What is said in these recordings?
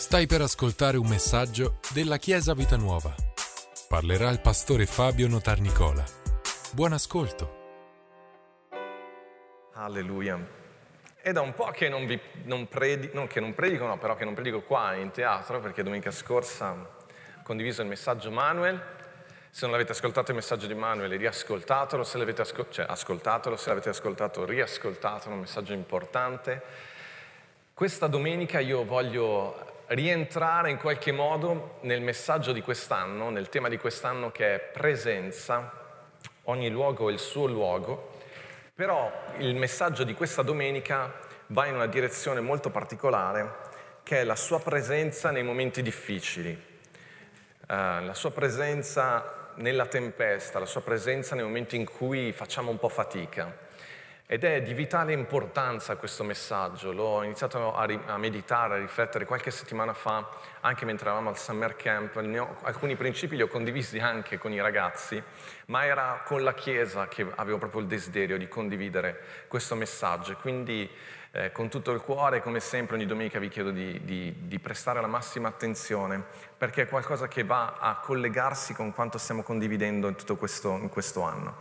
Stai per ascoltare un messaggio della Chiesa Vita Nuova. Parlerà il pastore Fabio Notarnicola. Buon ascolto. Alleluia. È da un po' che non, vi, non, predi, non, che non predico, no, però che non predico qua in teatro, perché domenica scorsa ho condiviso il messaggio Manuel. Se non l'avete ascoltato il messaggio di Manuel, riascoltatelo, se l'avete ascol- cioè, ascoltatelo, se l'avete ascoltato, riascoltatelo, un messaggio importante. Questa domenica io voglio rientrare in qualche modo nel messaggio di quest'anno, nel tema di quest'anno che è presenza, ogni luogo è il suo luogo, però il messaggio di questa domenica va in una direzione molto particolare, che è la sua presenza nei momenti difficili, uh, la sua presenza nella tempesta, la sua presenza nei momenti in cui facciamo un po' fatica. Ed è di vitale importanza questo messaggio, l'ho iniziato a, ri- a, meditare, a riflettere qualche settimana fa, anche mentre eravamo al summer camp, ho, alcuni principi li ho condivisi anche con i ragazzi, ma era con la Chiesa che avevo proprio il desiderio di condividere questo messaggio. Quindi eh, con tutto il cuore, come sempre ogni domenica vi chiedo di, di, di prestare la massima attenzione, perché è qualcosa che va a collegarsi con quanto stiamo condividendo in tutto questo, in questo anno.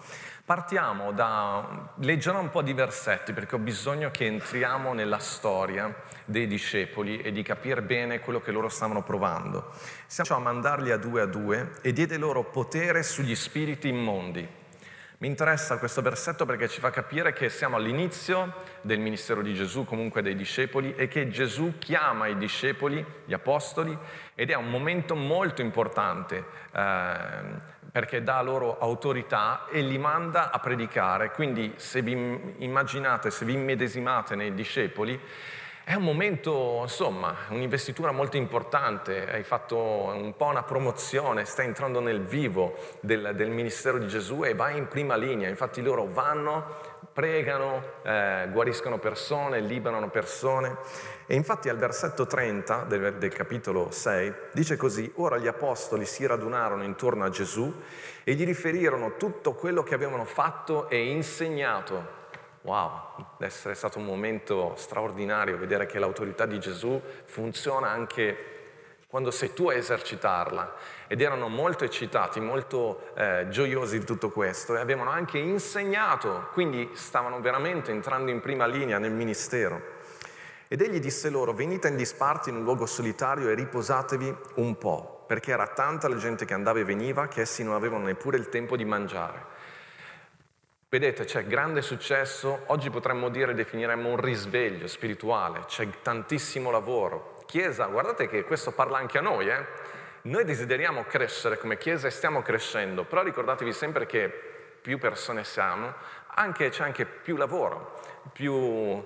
Partiamo da, leggerò un po' di versetti perché ho bisogno che entriamo nella storia dei discepoli e di capire bene quello che loro stavano provando. Siamo a mandarli a due a due e diede loro potere sugli spiriti immondi mi interessa questo versetto perché ci fa capire che siamo all'inizio del ministero di Gesù, comunque dei discepoli, e che Gesù chiama i discepoli, gli apostoli, ed è un momento molto importante eh, perché dà loro autorità e li manda a predicare. Quindi se vi immaginate, se vi immedesimate nei discepoli, è un momento, insomma, un'investitura molto importante, hai fatto un po' una promozione, stai entrando nel vivo del, del ministero di Gesù e vai in prima linea, infatti loro vanno, pregano, eh, guariscono persone, liberano persone. E infatti al versetto 30 del, del capitolo 6 dice così, ora gli apostoli si radunarono intorno a Gesù e gli riferirono tutto quello che avevano fatto e insegnato Wow, deve essere stato un momento straordinario vedere che l'autorità di Gesù funziona anche quando sei tu a esercitarla. Ed erano molto eccitati, molto eh, gioiosi di tutto questo e avevano anche insegnato, quindi stavano veramente entrando in prima linea nel ministero. Ed egli disse loro, venite in disparte in un luogo solitario e riposatevi un po', perché era tanta la gente che andava e veniva che essi non avevano neppure il tempo di mangiare. Vedete, c'è grande successo, oggi potremmo dire, definiremmo un risveglio spirituale, c'è tantissimo lavoro. Chiesa, guardate che questo parla anche a noi, eh? Noi desideriamo crescere come Chiesa e stiamo crescendo, però ricordatevi sempre che più persone siamo, anche, c'è anche più lavoro, più, uh,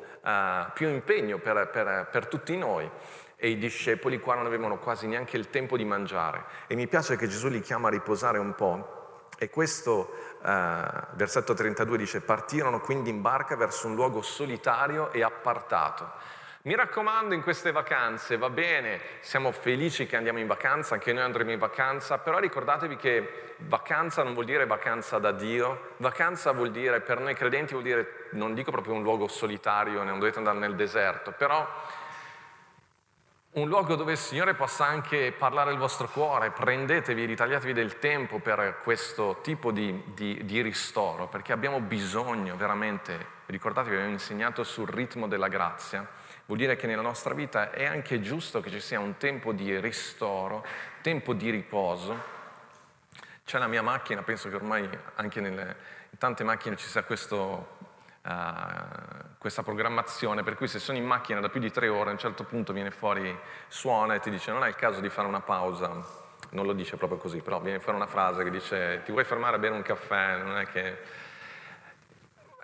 più impegno per, per, per tutti noi e i discepoli qua non avevano quasi neanche il tempo di mangiare. E mi piace che Gesù li chiama a riposare un po'. E questo eh, versetto 32 dice, partirono quindi in barca verso un luogo solitario e appartato. Mi raccomando in queste vacanze, va bene, siamo felici che andiamo in vacanza, anche noi andremo in vacanza, però ricordatevi che vacanza non vuol dire vacanza da Dio, vacanza vuol dire, per noi credenti vuol dire, non dico proprio un luogo solitario, non dovete andare nel deserto, però un luogo dove il Signore possa anche parlare al vostro cuore, prendetevi, ritagliatevi del tempo per questo tipo di, di, di ristoro, perché abbiamo bisogno veramente, ricordatevi, abbiamo insegnato sul ritmo della grazia, vuol dire che nella nostra vita è anche giusto che ci sia un tempo di ristoro, tempo di riposo. C'è la mia macchina, penso che ormai anche nelle, in tante macchine ci sia questo uh, questa programmazione, per cui se sono in macchina da più di tre ore, a un certo punto viene fuori, suona e ti dice non è il caso di fare una pausa, non lo dice proprio così, però viene fuori una frase che dice ti vuoi fermare a bere un caffè, non è che...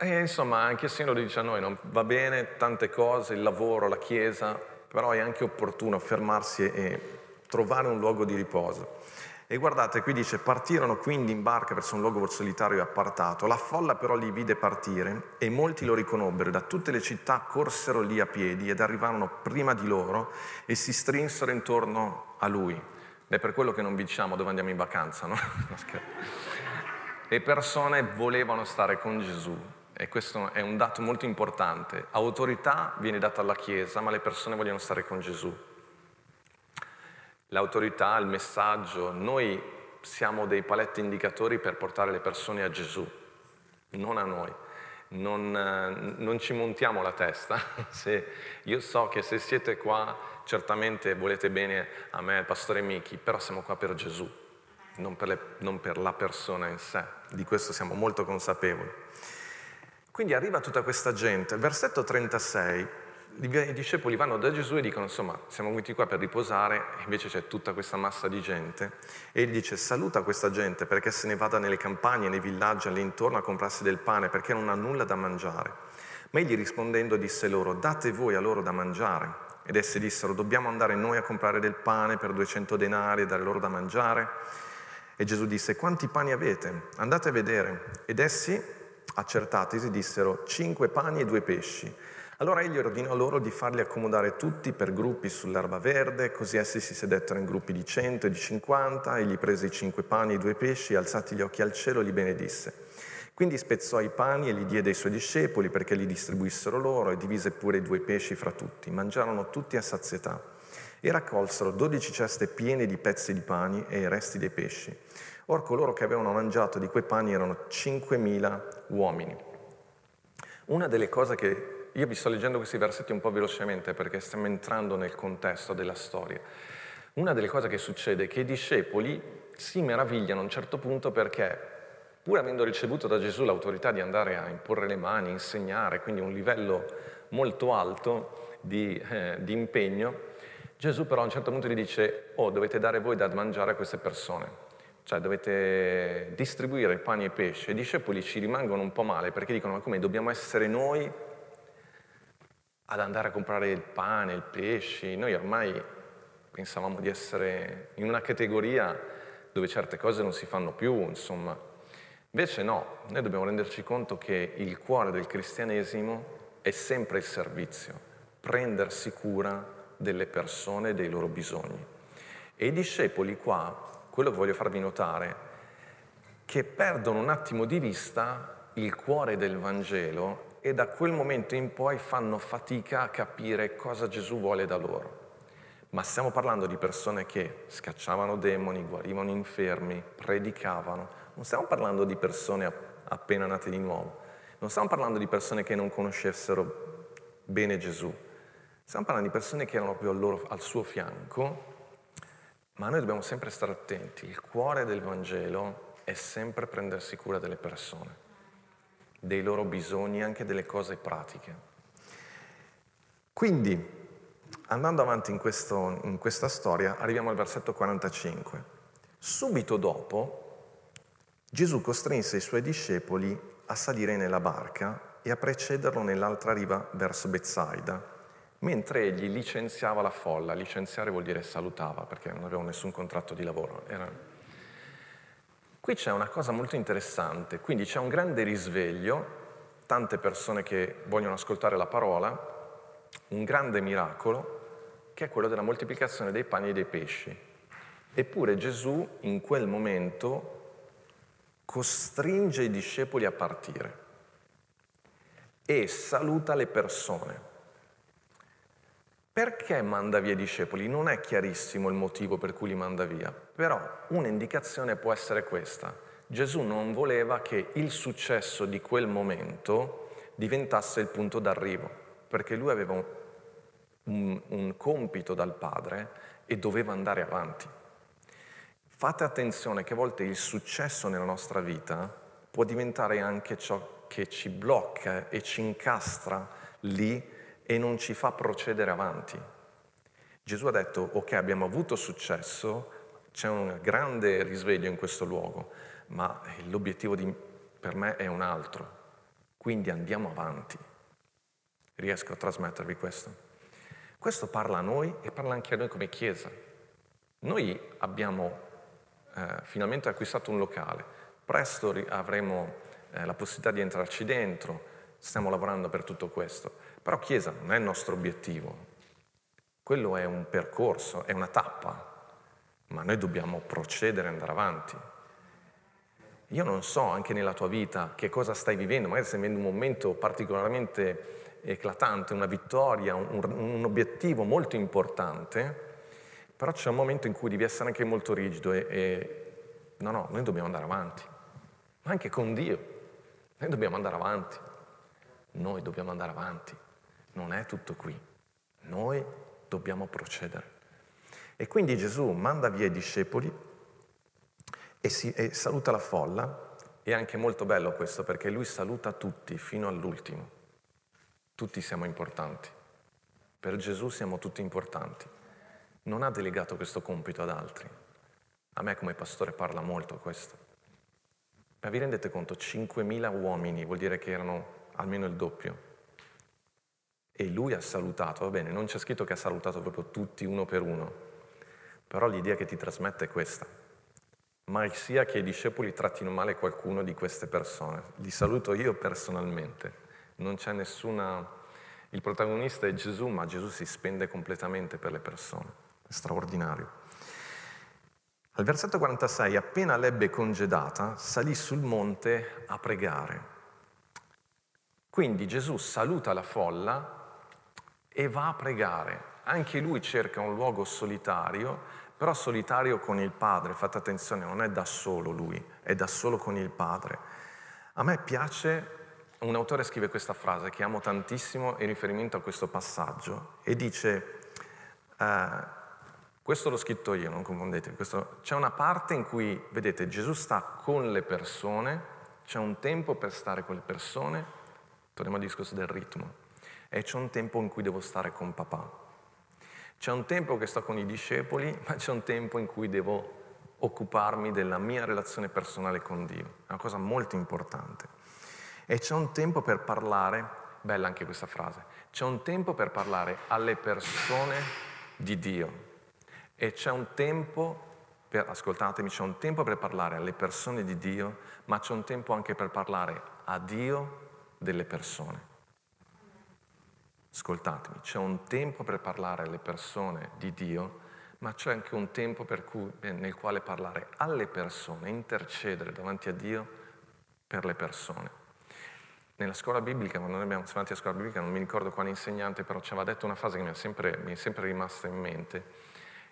E insomma, anche se lo dice a noi, non va bene tante cose, il lavoro, la chiesa, però è anche opportuno fermarsi e trovare un luogo di riposo. E guardate, qui dice, partirono quindi in barca verso un luogo solitario e appartato. La folla però li vide partire e molti lo riconobbero. Da tutte le città corsero lì a piedi ed arrivarono prima di loro e si strinsero intorno a lui. Ed è per quello che non vi diciamo dove andiamo in vacanza, no? Le persone volevano stare con Gesù e questo è un dato molto importante. Autorità viene data alla Chiesa, ma le persone vogliono stare con Gesù. L'autorità, il messaggio, noi siamo dei paletti indicatori per portare le persone a Gesù, non a noi. Non, eh, non ci montiamo la testa. se, io so che se siete qua certamente volete bene a me, pastore Michi, però siamo qua per Gesù, non per, le, non per la persona in sé. Di questo siamo molto consapevoli. Quindi arriva tutta questa gente. Versetto 36 i discepoli vanno da Gesù e dicono, insomma, siamo venuti qua per riposare, e invece c'è tutta questa massa di gente, e egli dice, saluta questa gente perché se ne vada nelle campagne, nei villaggi all'intorno a comprarsi del pane, perché non ha nulla da mangiare. Ma egli rispondendo disse loro, date voi a loro da mangiare. Ed essi dissero, dobbiamo andare noi a comprare del pane per 200 denari e dare loro da mangiare? E Gesù disse, quanti pani avete? Andate a vedere. Ed essi, accertatisi, dissero, cinque pani e due pesci. Allora egli ordinò loro di farli accomodare tutti per gruppi sull'erba verde, così essi si sedettero in gruppi di cento e di cinquanta, egli prese i cinque pani e i due pesci, alzati gli occhi al cielo, li benedisse. Quindi spezzò i pani e li diede ai suoi discepoli perché li distribuissero loro e divise pure i due pesci fra tutti. Mangiarono tutti a sazietà e raccolsero dodici ceste piene di pezzi di pani e i resti dei pesci. Or coloro che avevano mangiato di quei pani erano cinquemila uomini. Una delle cose che io vi sto leggendo questi versetti un po' velocemente perché stiamo entrando nel contesto della storia. Una delle cose che succede è che i discepoli si meravigliano a un certo punto perché, pur avendo ricevuto da Gesù l'autorità di andare a imporre le mani, insegnare, quindi un livello molto alto di, eh, di impegno, Gesù però a un certo punto gli dice, oh, dovete dare voi da mangiare a queste persone cioè dovete distribuire pani e pesce. I discepoli ci rimangono un po' male perché dicono ma come dobbiamo essere noi ad andare a comprare il pane, il pesce. Noi ormai pensavamo di essere in una categoria dove certe cose non si fanno più, insomma. Invece no, noi dobbiamo renderci conto che il cuore del cristianesimo è sempre il servizio, prendersi cura delle persone e dei loro bisogni. E i discepoli qua, quello che voglio farvi notare, che perdono un attimo di vista il cuore del Vangelo e da quel momento in poi fanno fatica a capire cosa Gesù vuole da loro. Ma stiamo parlando di persone che scacciavano demoni, guarivano infermi, predicavano. Non stiamo parlando di persone appena nate di nuovo. Non stiamo parlando di persone che non conoscessero bene Gesù. Stiamo parlando di persone che erano proprio al, loro, al suo fianco. Ma noi dobbiamo sempre stare attenti. Il cuore del Vangelo è sempre prendersi cura delle persone dei loro bisogni, anche delle cose pratiche. Quindi, andando avanti in, questo, in questa storia, arriviamo al versetto 45. Subito dopo, Gesù costrinse i suoi discepoli a salire nella barca e a precederlo nell'altra riva verso Bezzaida, mentre egli licenziava la folla. Licenziare vuol dire salutava, perché non avevano nessun contratto di lavoro. Era Qui c'è una cosa molto interessante, quindi c'è un grande risveglio, tante persone che vogliono ascoltare la parola, un grande miracolo, che è quello della moltiplicazione dei pani e dei pesci. Eppure Gesù in quel momento costringe i discepoli a partire e saluta le persone. Perché manda via i discepoli? Non è chiarissimo il motivo per cui li manda via, però un'indicazione può essere questa. Gesù non voleva che il successo di quel momento diventasse il punto d'arrivo, perché lui aveva un, un compito dal Padre e doveva andare avanti. Fate attenzione che a volte il successo nella nostra vita può diventare anche ciò che ci blocca e ci incastra lì e non ci fa procedere avanti. Gesù ha detto, ok, abbiamo avuto successo, c'è un grande risveglio in questo luogo, ma l'obiettivo di, per me è un altro, quindi andiamo avanti. Riesco a trasmettervi questo? Questo parla a noi e parla anche a noi come Chiesa. Noi abbiamo eh, finalmente acquistato un locale, presto avremo eh, la possibilità di entrarci dentro, stiamo lavorando per tutto questo. Però Chiesa non è il nostro obiettivo, quello è un percorso, è una tappa, ma noi dobbiamo procedere e andare avanti. Io non so anche nella tua vita che cosa stai vivendo, magari stai vivendo un momento particolarmente eclatante, una vittoria, un, un obiettivo molto importante, Però c'è un momento in cui devi essere anche molto rigido e, e no, no, noi dobbiamo andare avanti, ma anche con Dio. Noi dobbiamo andare avanti, noi dobbiamo andare avanti, non è tutto qui, noi dobbiamo procedere. E quindi Gesù manda via i discepoli e, si, e saluta la folla, è anche molto bello questo perché lui saluta tutti fino all'ultimo. Tutti siamo importanti. Per Gesù siamo tutti importanti. Non ha delegato questo compito ad altri. A me come pastore parla molto questo. Ma vi rendete conto? 5.000 uomini vuol dire che erano almeno il doppio. E lui ha salutato, va bene, non c'è scritto che ha salutato proprio tutti uno per uno, però l'idea che ti trasmette è questa. Mai sia che i discepoli trattino male qualcuno di queste persone. Li saluto io personalmente. Non c'è nessuna... Il protagonista è Gesù, ma Gesù si spende completamente per le persone. È straordinario. Al versetto 46, appena l'ebbe congedata, salì sul monte a pregare. Quindi Gesù saluta la folla e va a pregare. Anche lui cerca un luogo solitario, però solitario con il Padre. Fate attenzione, non è da solo lui, è da solo con il Padre. A me piace, un autore scrive questa frase che amo tantissimo in riferimento a questo passaggio e dice... Uh, questo l'ho scritto io, non confondetevi. Questo... C'è una parte in cui, vedete, Gesù sta con le persone, c'è un tempo per stare con le persone, torniamo al discorso del ritmo, e c'è un tempo in cui devo stare con papà. C'è un tempo che sto con i discepoli, ma c'è un tempo in cui devo occuparmi della mia relazione personale con Dio. È una cosa molto importante. E c'è un tempo per parlare, bella anche questa frase, c'è un tempo per parlare alle persone di Dio. E c'è un tempo, per, ascoltatemi, c'è un tempo per parlare alle persone di Dio, ma c'è un tempo anche per parlare a Dio delle persone. Ascoltatemi, c'è un tempo per parlare alle persone di Dio, ma c'è anche un tempo cui, eh, nel quale parlare alle persone, intercedere davanti a Dio per le persone. Nella scuola biblica, quando noi abbiamo fatto a scuola biblica, non mi ricordo quale insegnante, però ci aveva detto una frase che mi è sempre, mi è sempre rimasta in mente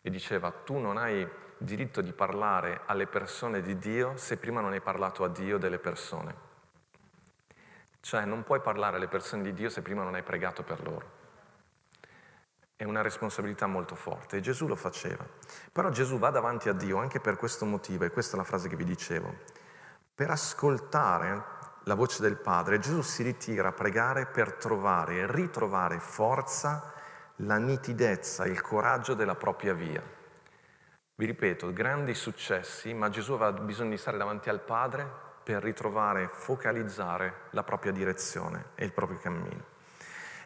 e diceva tu non hai diritto di parlare alle persone di Dio se prima non hai parlato a Dio delle persone. Cioè non puoi parlare alle persone di Dio se prima non hai pregato per loro. È una responsabilità molto forte e Gesù lo faceva. Però Gesù va davanti a Dio anche per questo motivo, e questa è la frase che vi dicevo. Per ascoltare la voce del Padre, Gesù si ritira a pregare per trovare e ritrovare forza la nitidezza, il coraggio della propria via. Vi ripeto, grandi successi, ma Gesù aveva bisogno di stare davanti al Padre per ritrovare, focalizzare la propria direzione e il proprio cammino.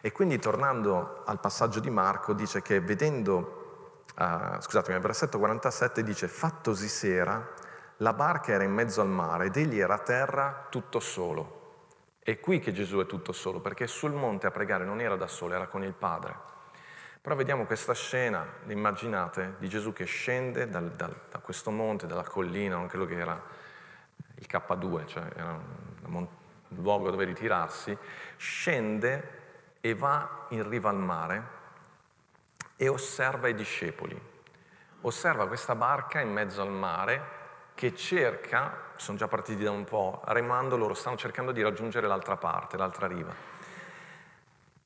E quindi tornando al passaggio di Marco, dice che vedendo, uh, scusatemi, al versetto 47 dice, fattosi sera, la barca era in mezzo al mare ed egli era a terra tutto solo. È qui che Gesù è tutto solo, perché sul monte a pregare non era da solo, era con il Padre. Però vediamo questa scena, immaginate, di Gesù che scende dal, dal, da questo monte, dalla collina, non quello che era il K2, cioè era un, un luogo dove ritirarsi, scende e va in riva al mare e osserva i discepoli. Osserva questa barca in mezzo al mare che cerca, sono già partiti da un po', remando loro stanno cercando di raggiungere l'altra parte, l'altra riva.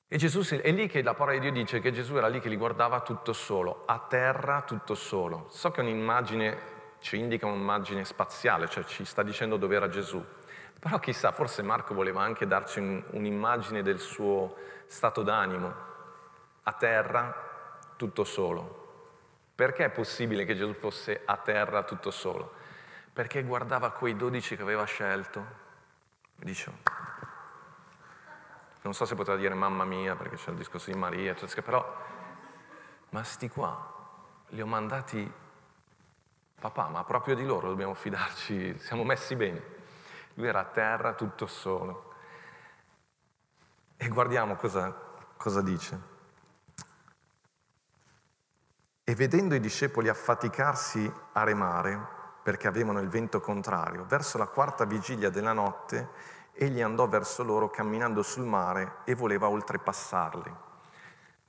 E Gesù, è lì che la parola di Dio dice che Gesù era lì che li guardava tutto solo, a terra tutto solo. So che un'immagine ci indica un'immagine spaziale, cioè ci sta dicendo dove era Gesù. Però chissà, forse Marco voleva anche darci un, un'immagine del suo stato d'animo, a terra tutto solo. Perché è possibile che Gesù fosse a terra tutto solo? Perché guardava quei dodici che aveva scelto e diceva, non so se potrà dire mamma mia perché c'è il discorso di Maria, però, ma sti qua, li ho mandati, papà, ma proprio di loro dobbiamo fidarci, siamo messi bene. Lui era a terra tutto solo. E guardiamo cosa, cosa dice. E vedendo i discepoli affaticarsi a remare, perché avevano il vento contrario, verso la quarta vigilia della notte, egli andò verso loro camminando sul mare e voleva oltrepassarli.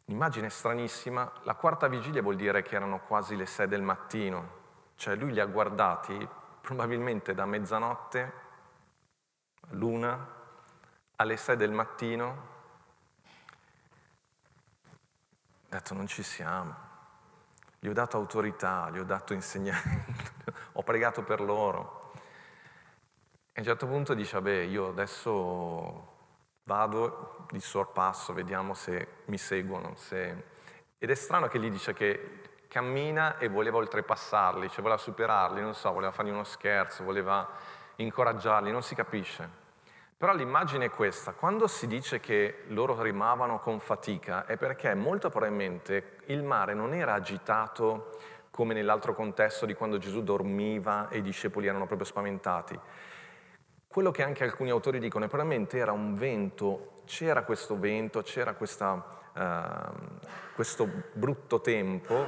Immagine stranissima, la quarta vigilia vuol dire che erano quasi le sei del mattino, cioè lui li ha guardati probabilmente da mezzanotte, l'una, alle sei del mattino, ha detto non ci siamo, gli ho dato autorità, gli ho dato insegnamento, ho pregato per loro. E a un certo punto dice, vabbè, io adesso vado di sorpasso, vediamo se mi seguono. Se... Ed è strano che gli dice che cammina e voleva oltrepassarli, cioè voleva superarli, non so, voleva fargli uno scherzo, voleva incoraggiarli, non si capisce. Però l'immagine è questa, quando si dice che loro rimavano con fatica è perché molto probabilmente il mare non era agitato come nell'altro contesto di quando Gesù dormiva e i discepoli erano proprio spaventati. Quello che anche alcuni autori dicono è probabilmente era un vento, c'era questo vento, c'era questa, uh, questo brutto tempo,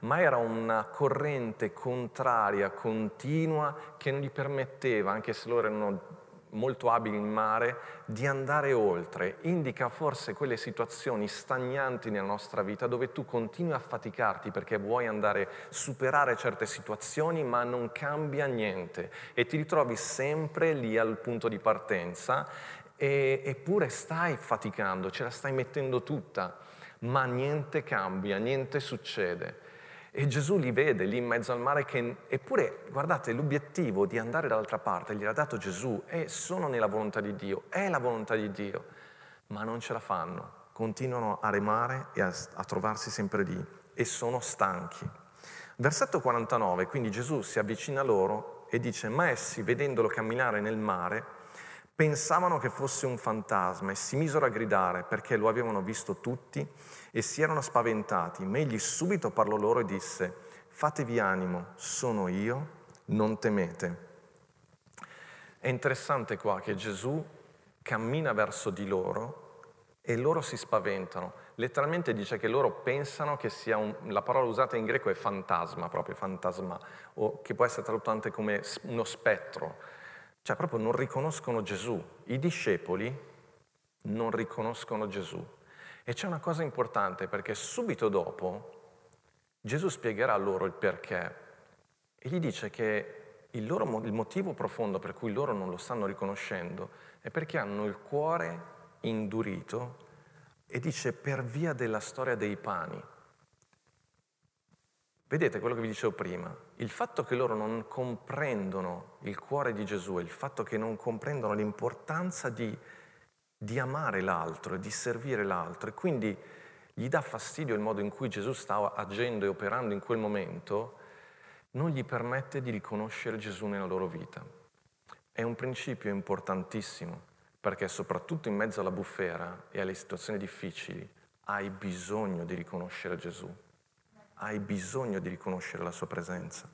ma era una corrente contraria, continua, che non gli permetteva, anche se loro erano molto abili in mare, di andare oltre. Indica forse quelle situazioni stagnanti nella nostra vita dove tu continui a faticarti perché vuoi andare a superare certe situazioni ma non cambia niente e ti ritrovi sempre lì al punto di partenza e, eppure stai faticando, ce la stai mettendo tutta, ma niente cambia, niente succede. E Gesù li vede lì in mezzo al mare che, eppure, guardate, l'obiettivo di andare dall'altra parte gliel'ha dato Gesù e sono nella volontà di Dio, è la volontà di Dio, ma non ce la fanno, continuano a remare e a, a trovarsi sempre lì e sono stanchi. Versetto 49, quindi Gesù si avvicina a loro e dice, ma essi, vedendolo camminare nel mare, pensavano che fosse un fantasma e si misero a gridare perché lo avevano visto tutti e si erano spaventati, ma egli subito parlò loro e disse, fatevi animo, sono io, non temete. È interessante qua che Gesù cammina verso di loro e loro si spaventano. Letteralmente dice che loro pensano che sia un, la parola usata in greco è fantasma, proprio fantasma, o che può essere tradotto anche come uno spettro. Cioè proprio non riconoscono Gesù. I discepoli non riconoscono Gesù. E c'è una cosa importante perché subito dopo Gesù spiegherà loro il perché e gli dice che il, loro, il motivo profondo per cui loro non lo stanno riconoscendo è perché hanno il cuore indurito e dice per via della storia dei pani. Vedete quello che vi dicevo prima, il fatto che loro non comprendono il cuore di Gesù e il fatto che non comprendono l'importanza di di amare l'altro e di servire l'altro e quindi gli dà fastidio il modo in cui Gesù sta agendo e operando in quel momento, non gli permette di riconoscere Gesù nella loro vita. È un principio importantissimo perché soprattutto in mezzo alla bufera e alle situazioni difficili hai bisogno di riconoscere Gesù, hai bisogno di riconoscere la sua presenza.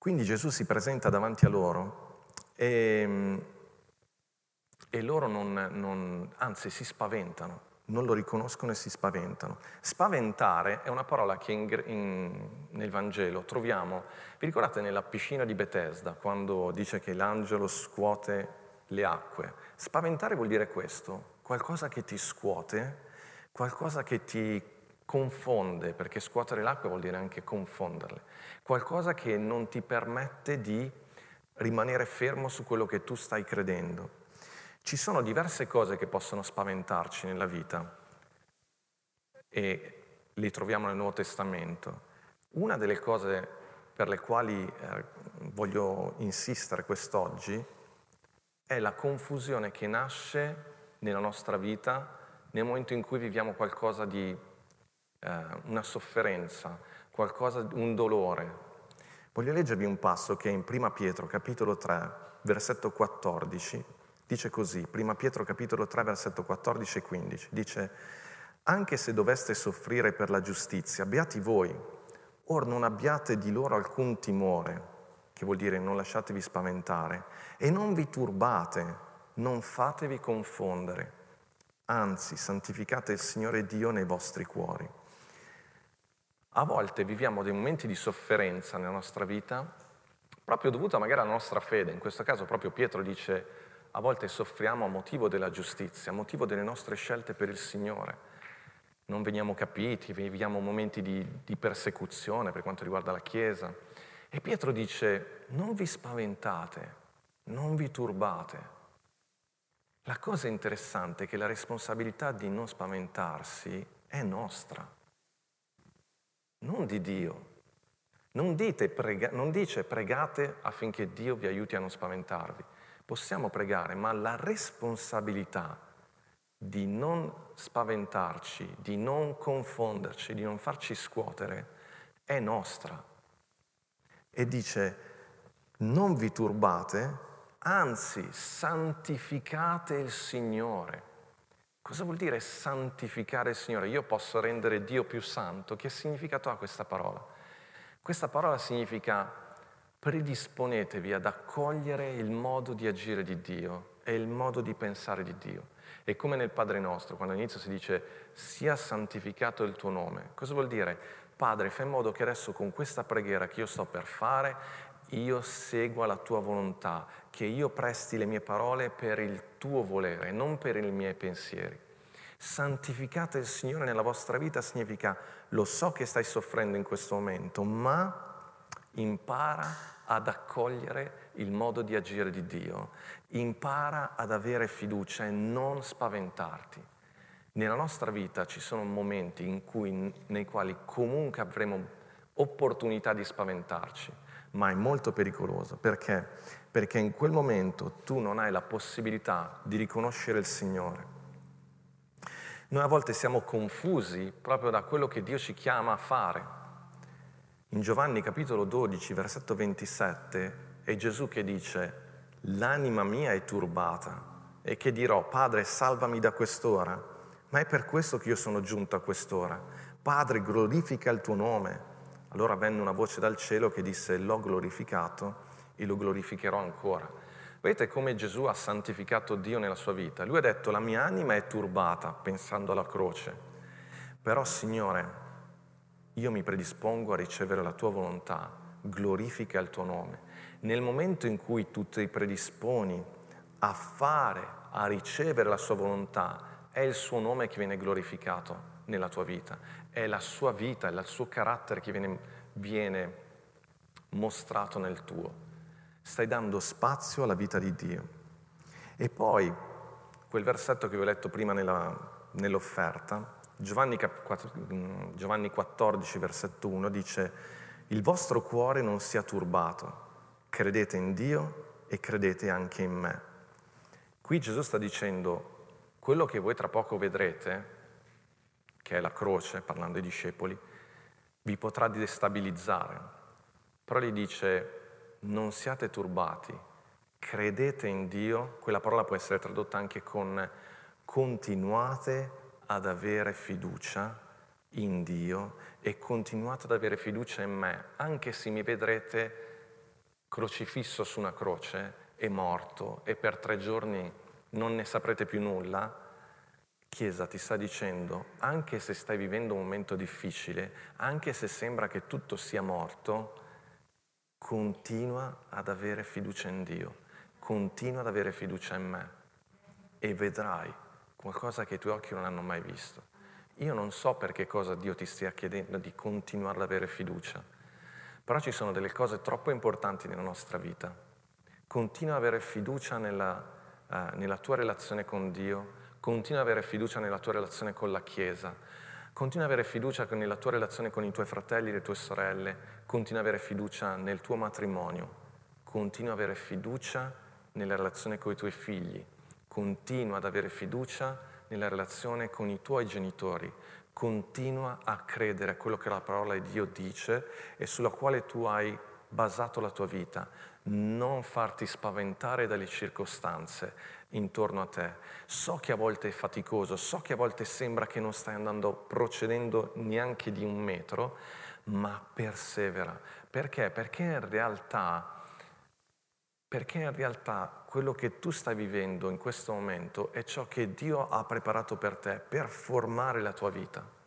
Quindi Gesù si presenta davanti a loro e e loro non, non, anzi si spaventano, non lo riconoscono e si spaventano. Spaventare è una parola che in, in, nel Vangelo troviamo, vi ricordate nella piscina di Bethesda, quando dice che l'angelo scuote le acque? Spaventare vuol dire questo, qualcosa che ti scuote, qualcosa che ti confonde, perché scuotere l'acqua vuol dire anche confonderle, qualcosa che non ti permette di rimanere fermo su quello che tu stai credendo. Ci sono diverse cose che possono spaventarci nella vita e li troviamo nel Nuovo Testamento. Una delle cose per le quali eh, voglio insistere quest'oggi è la confusione che nasce nella nostra vita nel momento in cui viviamo qualcosa di eh, una sofferenza, qualcosa, un dolore. Voglio leggervi un passo che in 1 Pietro, capitolo 3, versetto 14, Dice così, 1 Pietro capitolo 3 versetto 14 e 15, dice, anche se doveste soffrire per la giustizia, beati voi, or non abbiate di loro alcun timore, che vuol dire non lasciatevi spaventare, e non vi turbate, non fatevi confondere, anzi santificate il Signore Dio nei vostri cuori. A volte viviamo dei momenti di sofferenza nella nostra vita, proprio dovuta magari alla nostra fede, in questo caso proprio Pietro dice a volte soffriamo a motivo della giustizia, a motivo delle nostre scelte per il Signore. non veniamo capiti, viviamo momenti di, di persecuzione per quanto riguarda la Chiesa. E Pietro dice, non vi spaventate, non vi turbate. La cosa interessante è che la responsabilità di non spaventarsi è nostra, non di Dio. Non, prega, non dice pregate affinché Dio vi aiuti a non spaventarvi. Possiamo pregare, ma la responsabilità di non spaventarci, di non confonderci, di non farci scuotere, è nostra. E dice, non vi turbate, anzi santificate il Signore. Cosa vuol dire santificare il Signore? Io posso rendere Dio più santo. Che significato ha questa parola? Questa parola significa predisponetevi ad accogliere il modo di agire di Dio e il modo di pensare di Dio. E come nel Padre nostro, quando all'inizio si dice sia santificato il tuo nome, cosa vuol dire? Padre, fai in modo che adesso con questa preghiera che io sto per fare, io segua la tua volontà, che io presti le mie parole per il tuo volere, non per i miei pensieri. Santificate il Signore nella vostra vita significa lo so che stai soffrendo in questo momento, ma impara ad accogliere il modo di agire di Dio, impara ad avere fiducia e non spaventarti. Nella nostra vita ci sono momenti cui, nei quali comunque avremo opportunità di spaventarci, ma è molto pericoloso. Perché? Perché in quel momento tu non hai la possibilità di riconoscere il Signore noi a volte siamo confusi proprio da quello che Dio ci chiama a fare. In Giovanni capitolo 12, versetto 27, è Gesù che dice, l'anima mia è turbata e che dirò, Padre, salvami da quest'ora. Ma è per questo che io sono giunto a quest'ora. Padre, glorifica il tuo nome. Allora venne una voce dal cielo che disse, l'ho glorificato e lo glorificherò ancora. Vedete come Gesù ha santificato Dio nella sua vita. Lui ha detto la mia anima è turbata pensando alla croce, però Signore, io mi predispongo a ricevere la tua volontà, glorifica il tuo nome. Nel momento in cui tu ti predisponi a fare, a ricevere la sua volontà, è il suo nome che viene glorificato nella tua vita, è la sua vita, è il suo carattere che viene, viene mostrato nel tuo stai dando spazio alla vita di Dio. E poi quel versetto che vi ho letto prima nella, nell'offerta, Giovanni, mm, Giovanni 14, versetto 1, dice, il vostro cuore non sia turbato, credete in Dio e credete anche in me. Qui Gesù sta dicendo, quello che voi tra poco vedrete, che è la croce, parlando ai discepoli, vi potrà destabilizzare. Però gli dice, non siate turbati, credete in Dio, quella parola può essere tradotta anche con continuate ad avere fiducia in Dio e continuate ad avere fiducia in me, anche se mi vedrete crocifisso su una croce e morto e per tre giorni non ne saprete più nulla, Chiesa ti sta dicendo, anche se stai vivendo un momento difficile, anche se sembra che tutto sia morto, continua ad avere fiducia in Dio, continua ad avere fiducia in me e vedrai qualcosa che i tuoi occhi non hanno mai visto. Io non so per che cosa Dio ti stia chiedendo di continuare ad avere fiducia, però ci sono delle cose troppo importanti nella nostra vita. Continua ad avere fiducia nella, uh, nella tua relazione con Dio, continua ad avere fiducia nella tua relazione con la Chiesa, Continua ad avere fiducia nella tua relazione con i tuoi fratelli e le tue sorelle, continua ad avere fiducia nel tuo matrimonio, continua ad avere fiducia nella relazione con i tuoi figli, continua ad avere fiducia nella relazione con i tuoi genitori, continua a credere a quello che la parola di Dio dice e sulla quale tu hai basato la tua vita. Non farti spaventare dalle circostanze, intorno a te. So che a volte è faticoso, so che a volte sembra che non stai andando procedendo neanche di un metro, ma persevera. Perché? Perché in realtà perché in realtà quello che tu stai vivendo in questo momento è ciò che Dio ha preparato per te per formare la tua vita.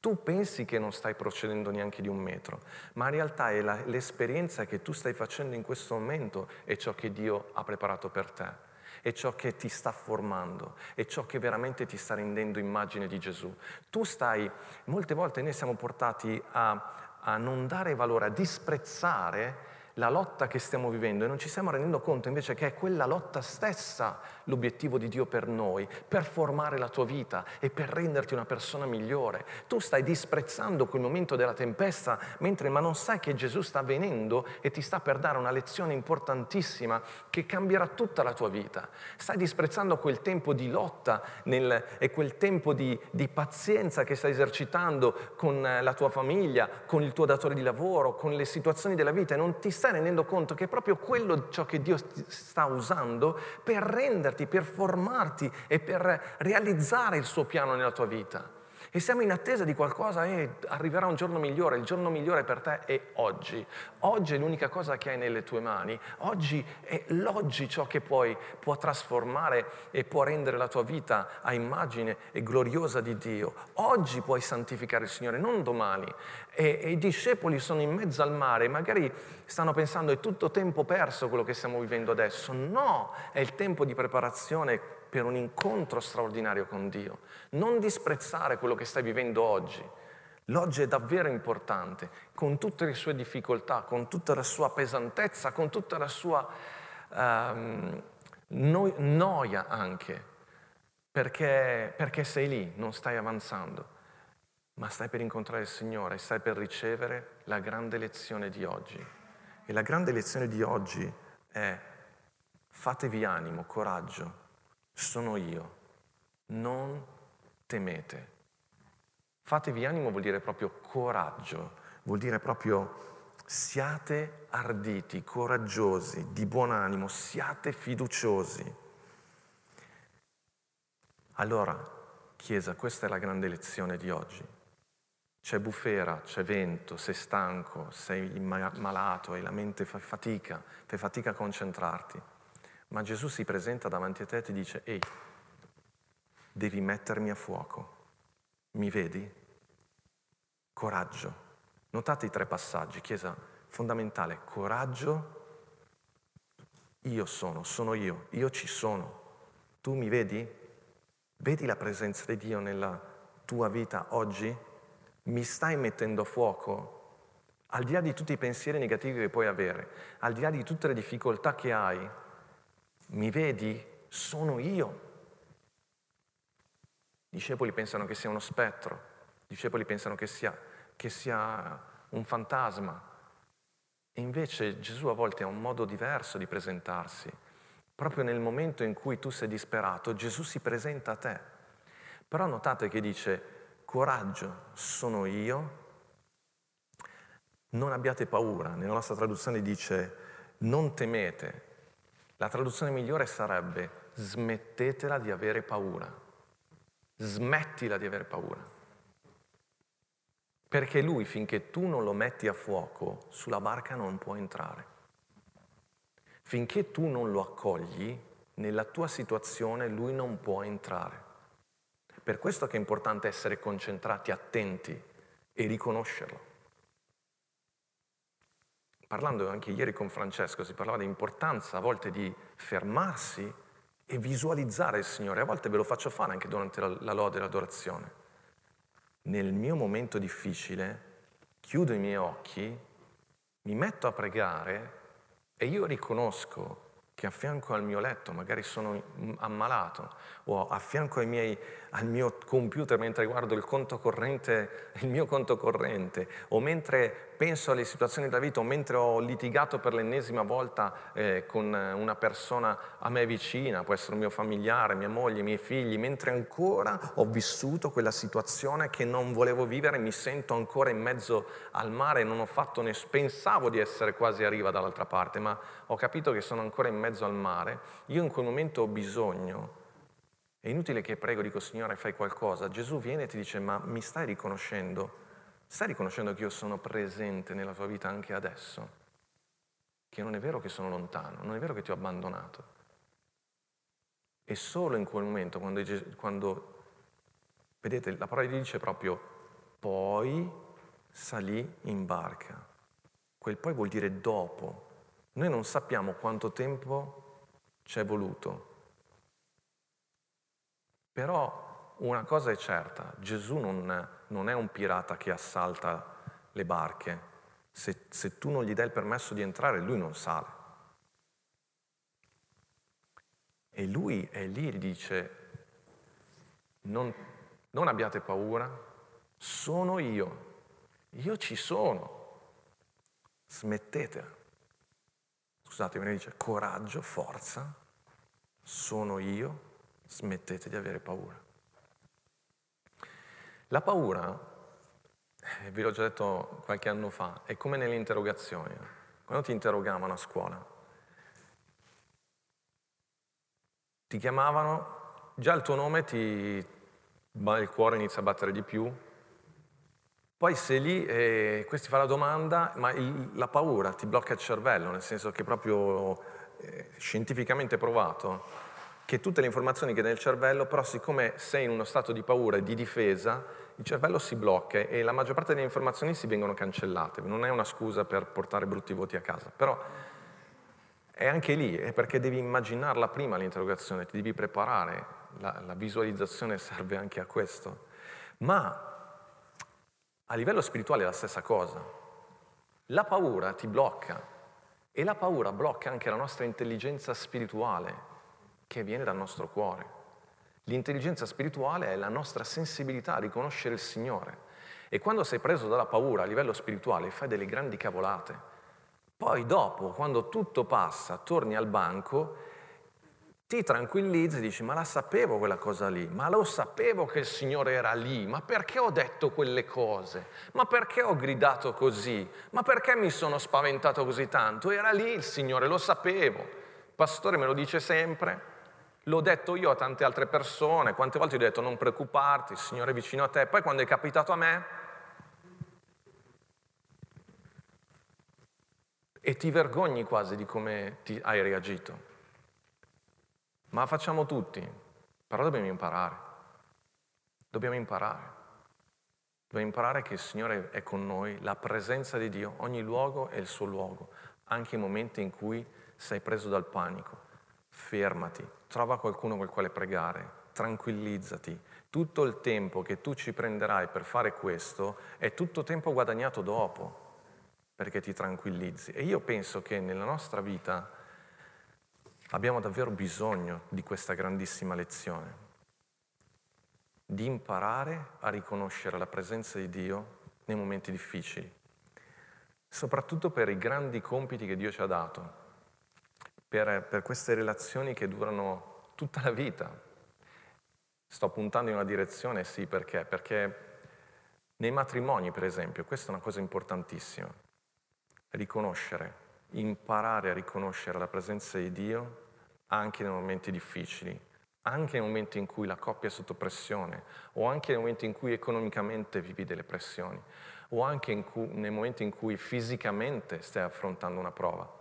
Tu pensi che non stai procedendo neanche di un metro, ma in realtà è la, l'esperienza che tu stai facendo in questo momento è ciò che Dio ha preparato per te. è ciò che ti sta formando, è ciò che veramente ti sta rendendo immagine di Gesù. Tu stai, molte volte noi siamo portati a, a non dare valore, a disprezzare la lotta che stiamo vivendo e non ci stiamo rendendo conto invece che è quella lotta stessa l'obiettivo di Dio per noi, per formare la tua vita e per renderti una persona migliore. Tu stai disprezzando quel momento della tempesta, mentre ma non sai che Gesù sta venendo e ti sta per dare una lezione importantissima che cambierà tutta la tua vita. Stai disprezzando quel tempo di lotta nel, e quel tempo di, di pazienza che stai esercitando con la tua famiglia, con il tuo datore di lavoro, con le situazioni della vita e non ti stai rendendo conto che è proprio quello ciò che Dio sta usando per renderti, per formarti e per realizzare il suo piano nella tua vita e siamo in attesa di qualcosa e arriverà un giorno migliore, il giorno migliore per te è oggi. Oggi è l'unica cosa che hai nelle tue mani, oggi è l'oggi ciò che poi può trasformare e può rendere la tua vita a immagine e gloriosa di Dio. Oggi puoi santificare il Signore, non domani. E, e i discepoli sono in mezzo al mare, magari stanno pensando è tutto tempo perso quello che stiamo vivendo adesso. No, è il tempo di preparazione per un incontro straordinario con Dio. Non disprezzare quello che stai vivendo oggi. L'oggi è davvero importante, con tutte le sue difficoltà, con tutta la sua pesantezza, con tutta la sua um, no- noia anche, perché, perché sei lì, non stai avanzando, ma stai per incontrare il Signore, stai per ricevere la grande lezione di oggi. E la grande lezione di oggi è fatevi animo, coraggio, sono io, non temete. Fatevi animo vuol dire proprio coraggio, vuol dire proprio siate arditi, coraggiosi, di buon animo, siate fiduciosi. Allora, Chiesa, questa è la grande lezione di oggi. C'è bufera, c'è vento, sei stanco, sei malato, hai la mente fa fatica, fai fatica a concentrarti. Ma Gesù si presenta davanti a te e ti dice, ehi, devi mettermi a fuoco. Mi vedi? Coraggio. Notate i tre passaggi, Chiesa, fondamentale. Coraggio, io sono, sono io, io ci sono. Tu mi vedi? Vedi la presenza di Dio nella tua vita oggi? Mi stai mettendo a fuoco? Al di là di tutti i pensieri negativi che puoi avere, al di là di tutte le difficoltà che hai, mi vedi? Sono io. I discepoli pensano che sia uno spettro, i discepoli pensano che sia, che sia un fantasma. E invece Gesù a volte ha un modo diverso di presentarsi. Proprio nel momento in cui tu sei disperato, Gesù si presenta a te. Però notate che dice, coraggio, sono io, non abbiate paura. Nella nostra traduzione dice, non temete, la traduzione migliore sarebbe smettetela di avere paura. Smettila di avere paura. Perché lui, finché tu non lo metti a fuoco, sulla barca non può entrare. Finché tu non lo accogli, nella tua situazione lui non può entrare. Per questo che è importante essere concentrati, attenti e riconoscerlo parlando anche ieri con Francesco, si parlava di importanza a volte di fermarsi e visualizzare il Signore. A volte ve lo faccio fare anche durante la, la lode e l'adorazione. Nel mio momento difficile chiudo i miei occhi, mi metto a pregare e io riconosco che a fianco al mio letto, magari sono ammalato, o a fianco miei, al mio computer mentre guardo il corrente, il mio conto corrente, o mentre penso alle situazioni della vita, o mentre ho litigato per l'ennesima volta eh, con una persona a me vicina, può essere un mio familiare, mia moglie, i miei figli, mentre ancora ho vissuto quella situazione che non volevo vivere, mi sento ancora in mezzo al mare, non ho fatto ne pensavo di essere quasi a riva dall'altra parte, ma ho capito che sono ancora in mezzo al mare, io in quel momento ho bisogno, è inutile che prego, dico Signore fai qualcosa, Gesù viene e ti dice ma mi stai riconoscendo? Stai riconoscendo che io sono presente nella tua vita anche adesso? Che non è vero che sono lontano, non è vero che ti ho abbandonato. E solo in quel momento, quando, quando vedete, la parola di Dio dice proprio poi salì in barca. Quel poi vuol dire dopo, noi non sappiamo quanto tempo ci è voluto Però una cosa è certa, Gesù non, non è un pirata che assalta le barche. Se, se tu non gli dai il permesso di entrare, lui non sale. E lui è lì e dice, non, non abbiate paura, sono io, io ci sono, smettete. Scusate, me ne dice coraggio, forza, sono io, smettete di avere paura. La paura, eh, vi l'ho già detto qualche anno fa, è come nelle interrogazioni. Quando ti interrogavano a scuola, ti chiamavano, già il tuo nome ti, il cuore inizia a battere di più, poi sei lì e questi fa la domanda, ma il, la paura ti blocca il cervello, nel senso che proprio eh, scientificamente provato che tutte le informazioni che hai nel cervello, però siccome sei in uno stato di paura e di difesa, il cervello si blocca e la maggior parte delle informazioni si vengono cancellate. Non è una scusa per portare brutti voti a casa, però è anche lì, è perché devi immaginarla prima l'interrogazione, ti devi preparare, la, la visualizzazione serve anche a questo. Ma a livello spirituale è la stessa cosa. La paura ti blocca e la paura blocca anche la nostra intelligenza spirituale che viene dal nostro cuore. L'intelligenza spirituale è la nostra sensibilità a riconoscere il Signore. E quando sei preso dalla paura a livello spirituale fai delle grandi cavolate poi dopo, quando tutto passa, torni al banco, ti tranquillizzi e dici ma la sapevo quella cosa lì, ma lo sapevo che il Signore era lì, ma perché ho detto quelle cose? Ma perché ho gridato così? Ma perché mi sono spaventato così tanto? Era lì il Signore, lo sapevo. Il pastore me lo dice sempre, l'ho detto io a tante altre persone, quante volte ho detto non preoccuparti, il Signore è vicino a te, poi quando è capitato a me e ti vergogni quasi di come hai reagito. Ma facciamo tutti, però dobbiamo imparare. Dobbiamo imparare. Dobbiamo imparare che il Signore è con noi, la presenza di Dio, ogni luogo è il suo luogo, anche i momenti in cui sei preso dal panico. Fermati, trova qualcuno col quale pregare, tranquillizzati. Tutto il tempo che tu ci prenderai per fare questo è tutto tempo guadagnato dopo perché ti tranquillizzi. E io penso che nella nostra vita abbiamo davvero bisogno di questa grandissima lezione, di imparare a riconoscere la presenza di Dio nei momenti difficili, soprattutto per i grandi compiti che Dio ci ha dato, per, per queste relazioni che durano tutta la vita. Sto puntando in una direzione, sì, perché? Perché nei matrimoni, per esempio, questa è una cosa importantissima riconoscere, imparare a riconoscere la presenza di Dio anche nei momenti difficili, anche nei momenti in cui la coppia è sotto pressione, o anche nei momenti in cui economicamente vivi delle pressioni, o anche cui, nei momenti in cui fisicamente stai affrontando una prova.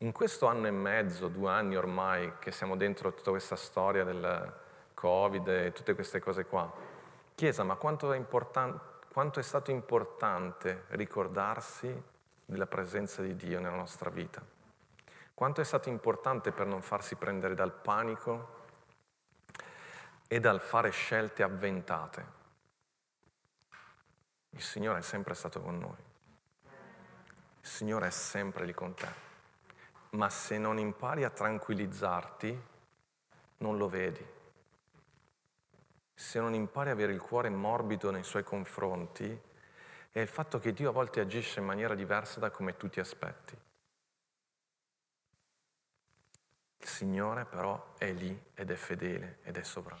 In questo anno e mezzo, due anni ormai, che siamo dentro tutta questa storia del Covid e tutte queste cose qua, Chiesa, ma quanto è, quanto è stato importante ricordarsi della presenza di Dio nella nostra vita. Quanto è stato importante per non farsi prendere dal panico e dal fare scelte avventate. Il Signore è sempre stato con noi. Il Signore è sempre lì con te. Ma se non impari a tranquillizzarti, non lo vedi. Se non impari a avere il cuore morbido nei suoi confronti, è il fatto che Dio a volte agisce in maniera diversa da come tu ti aspetti. Il Signore però è lì ed è fedele ed è sovrano.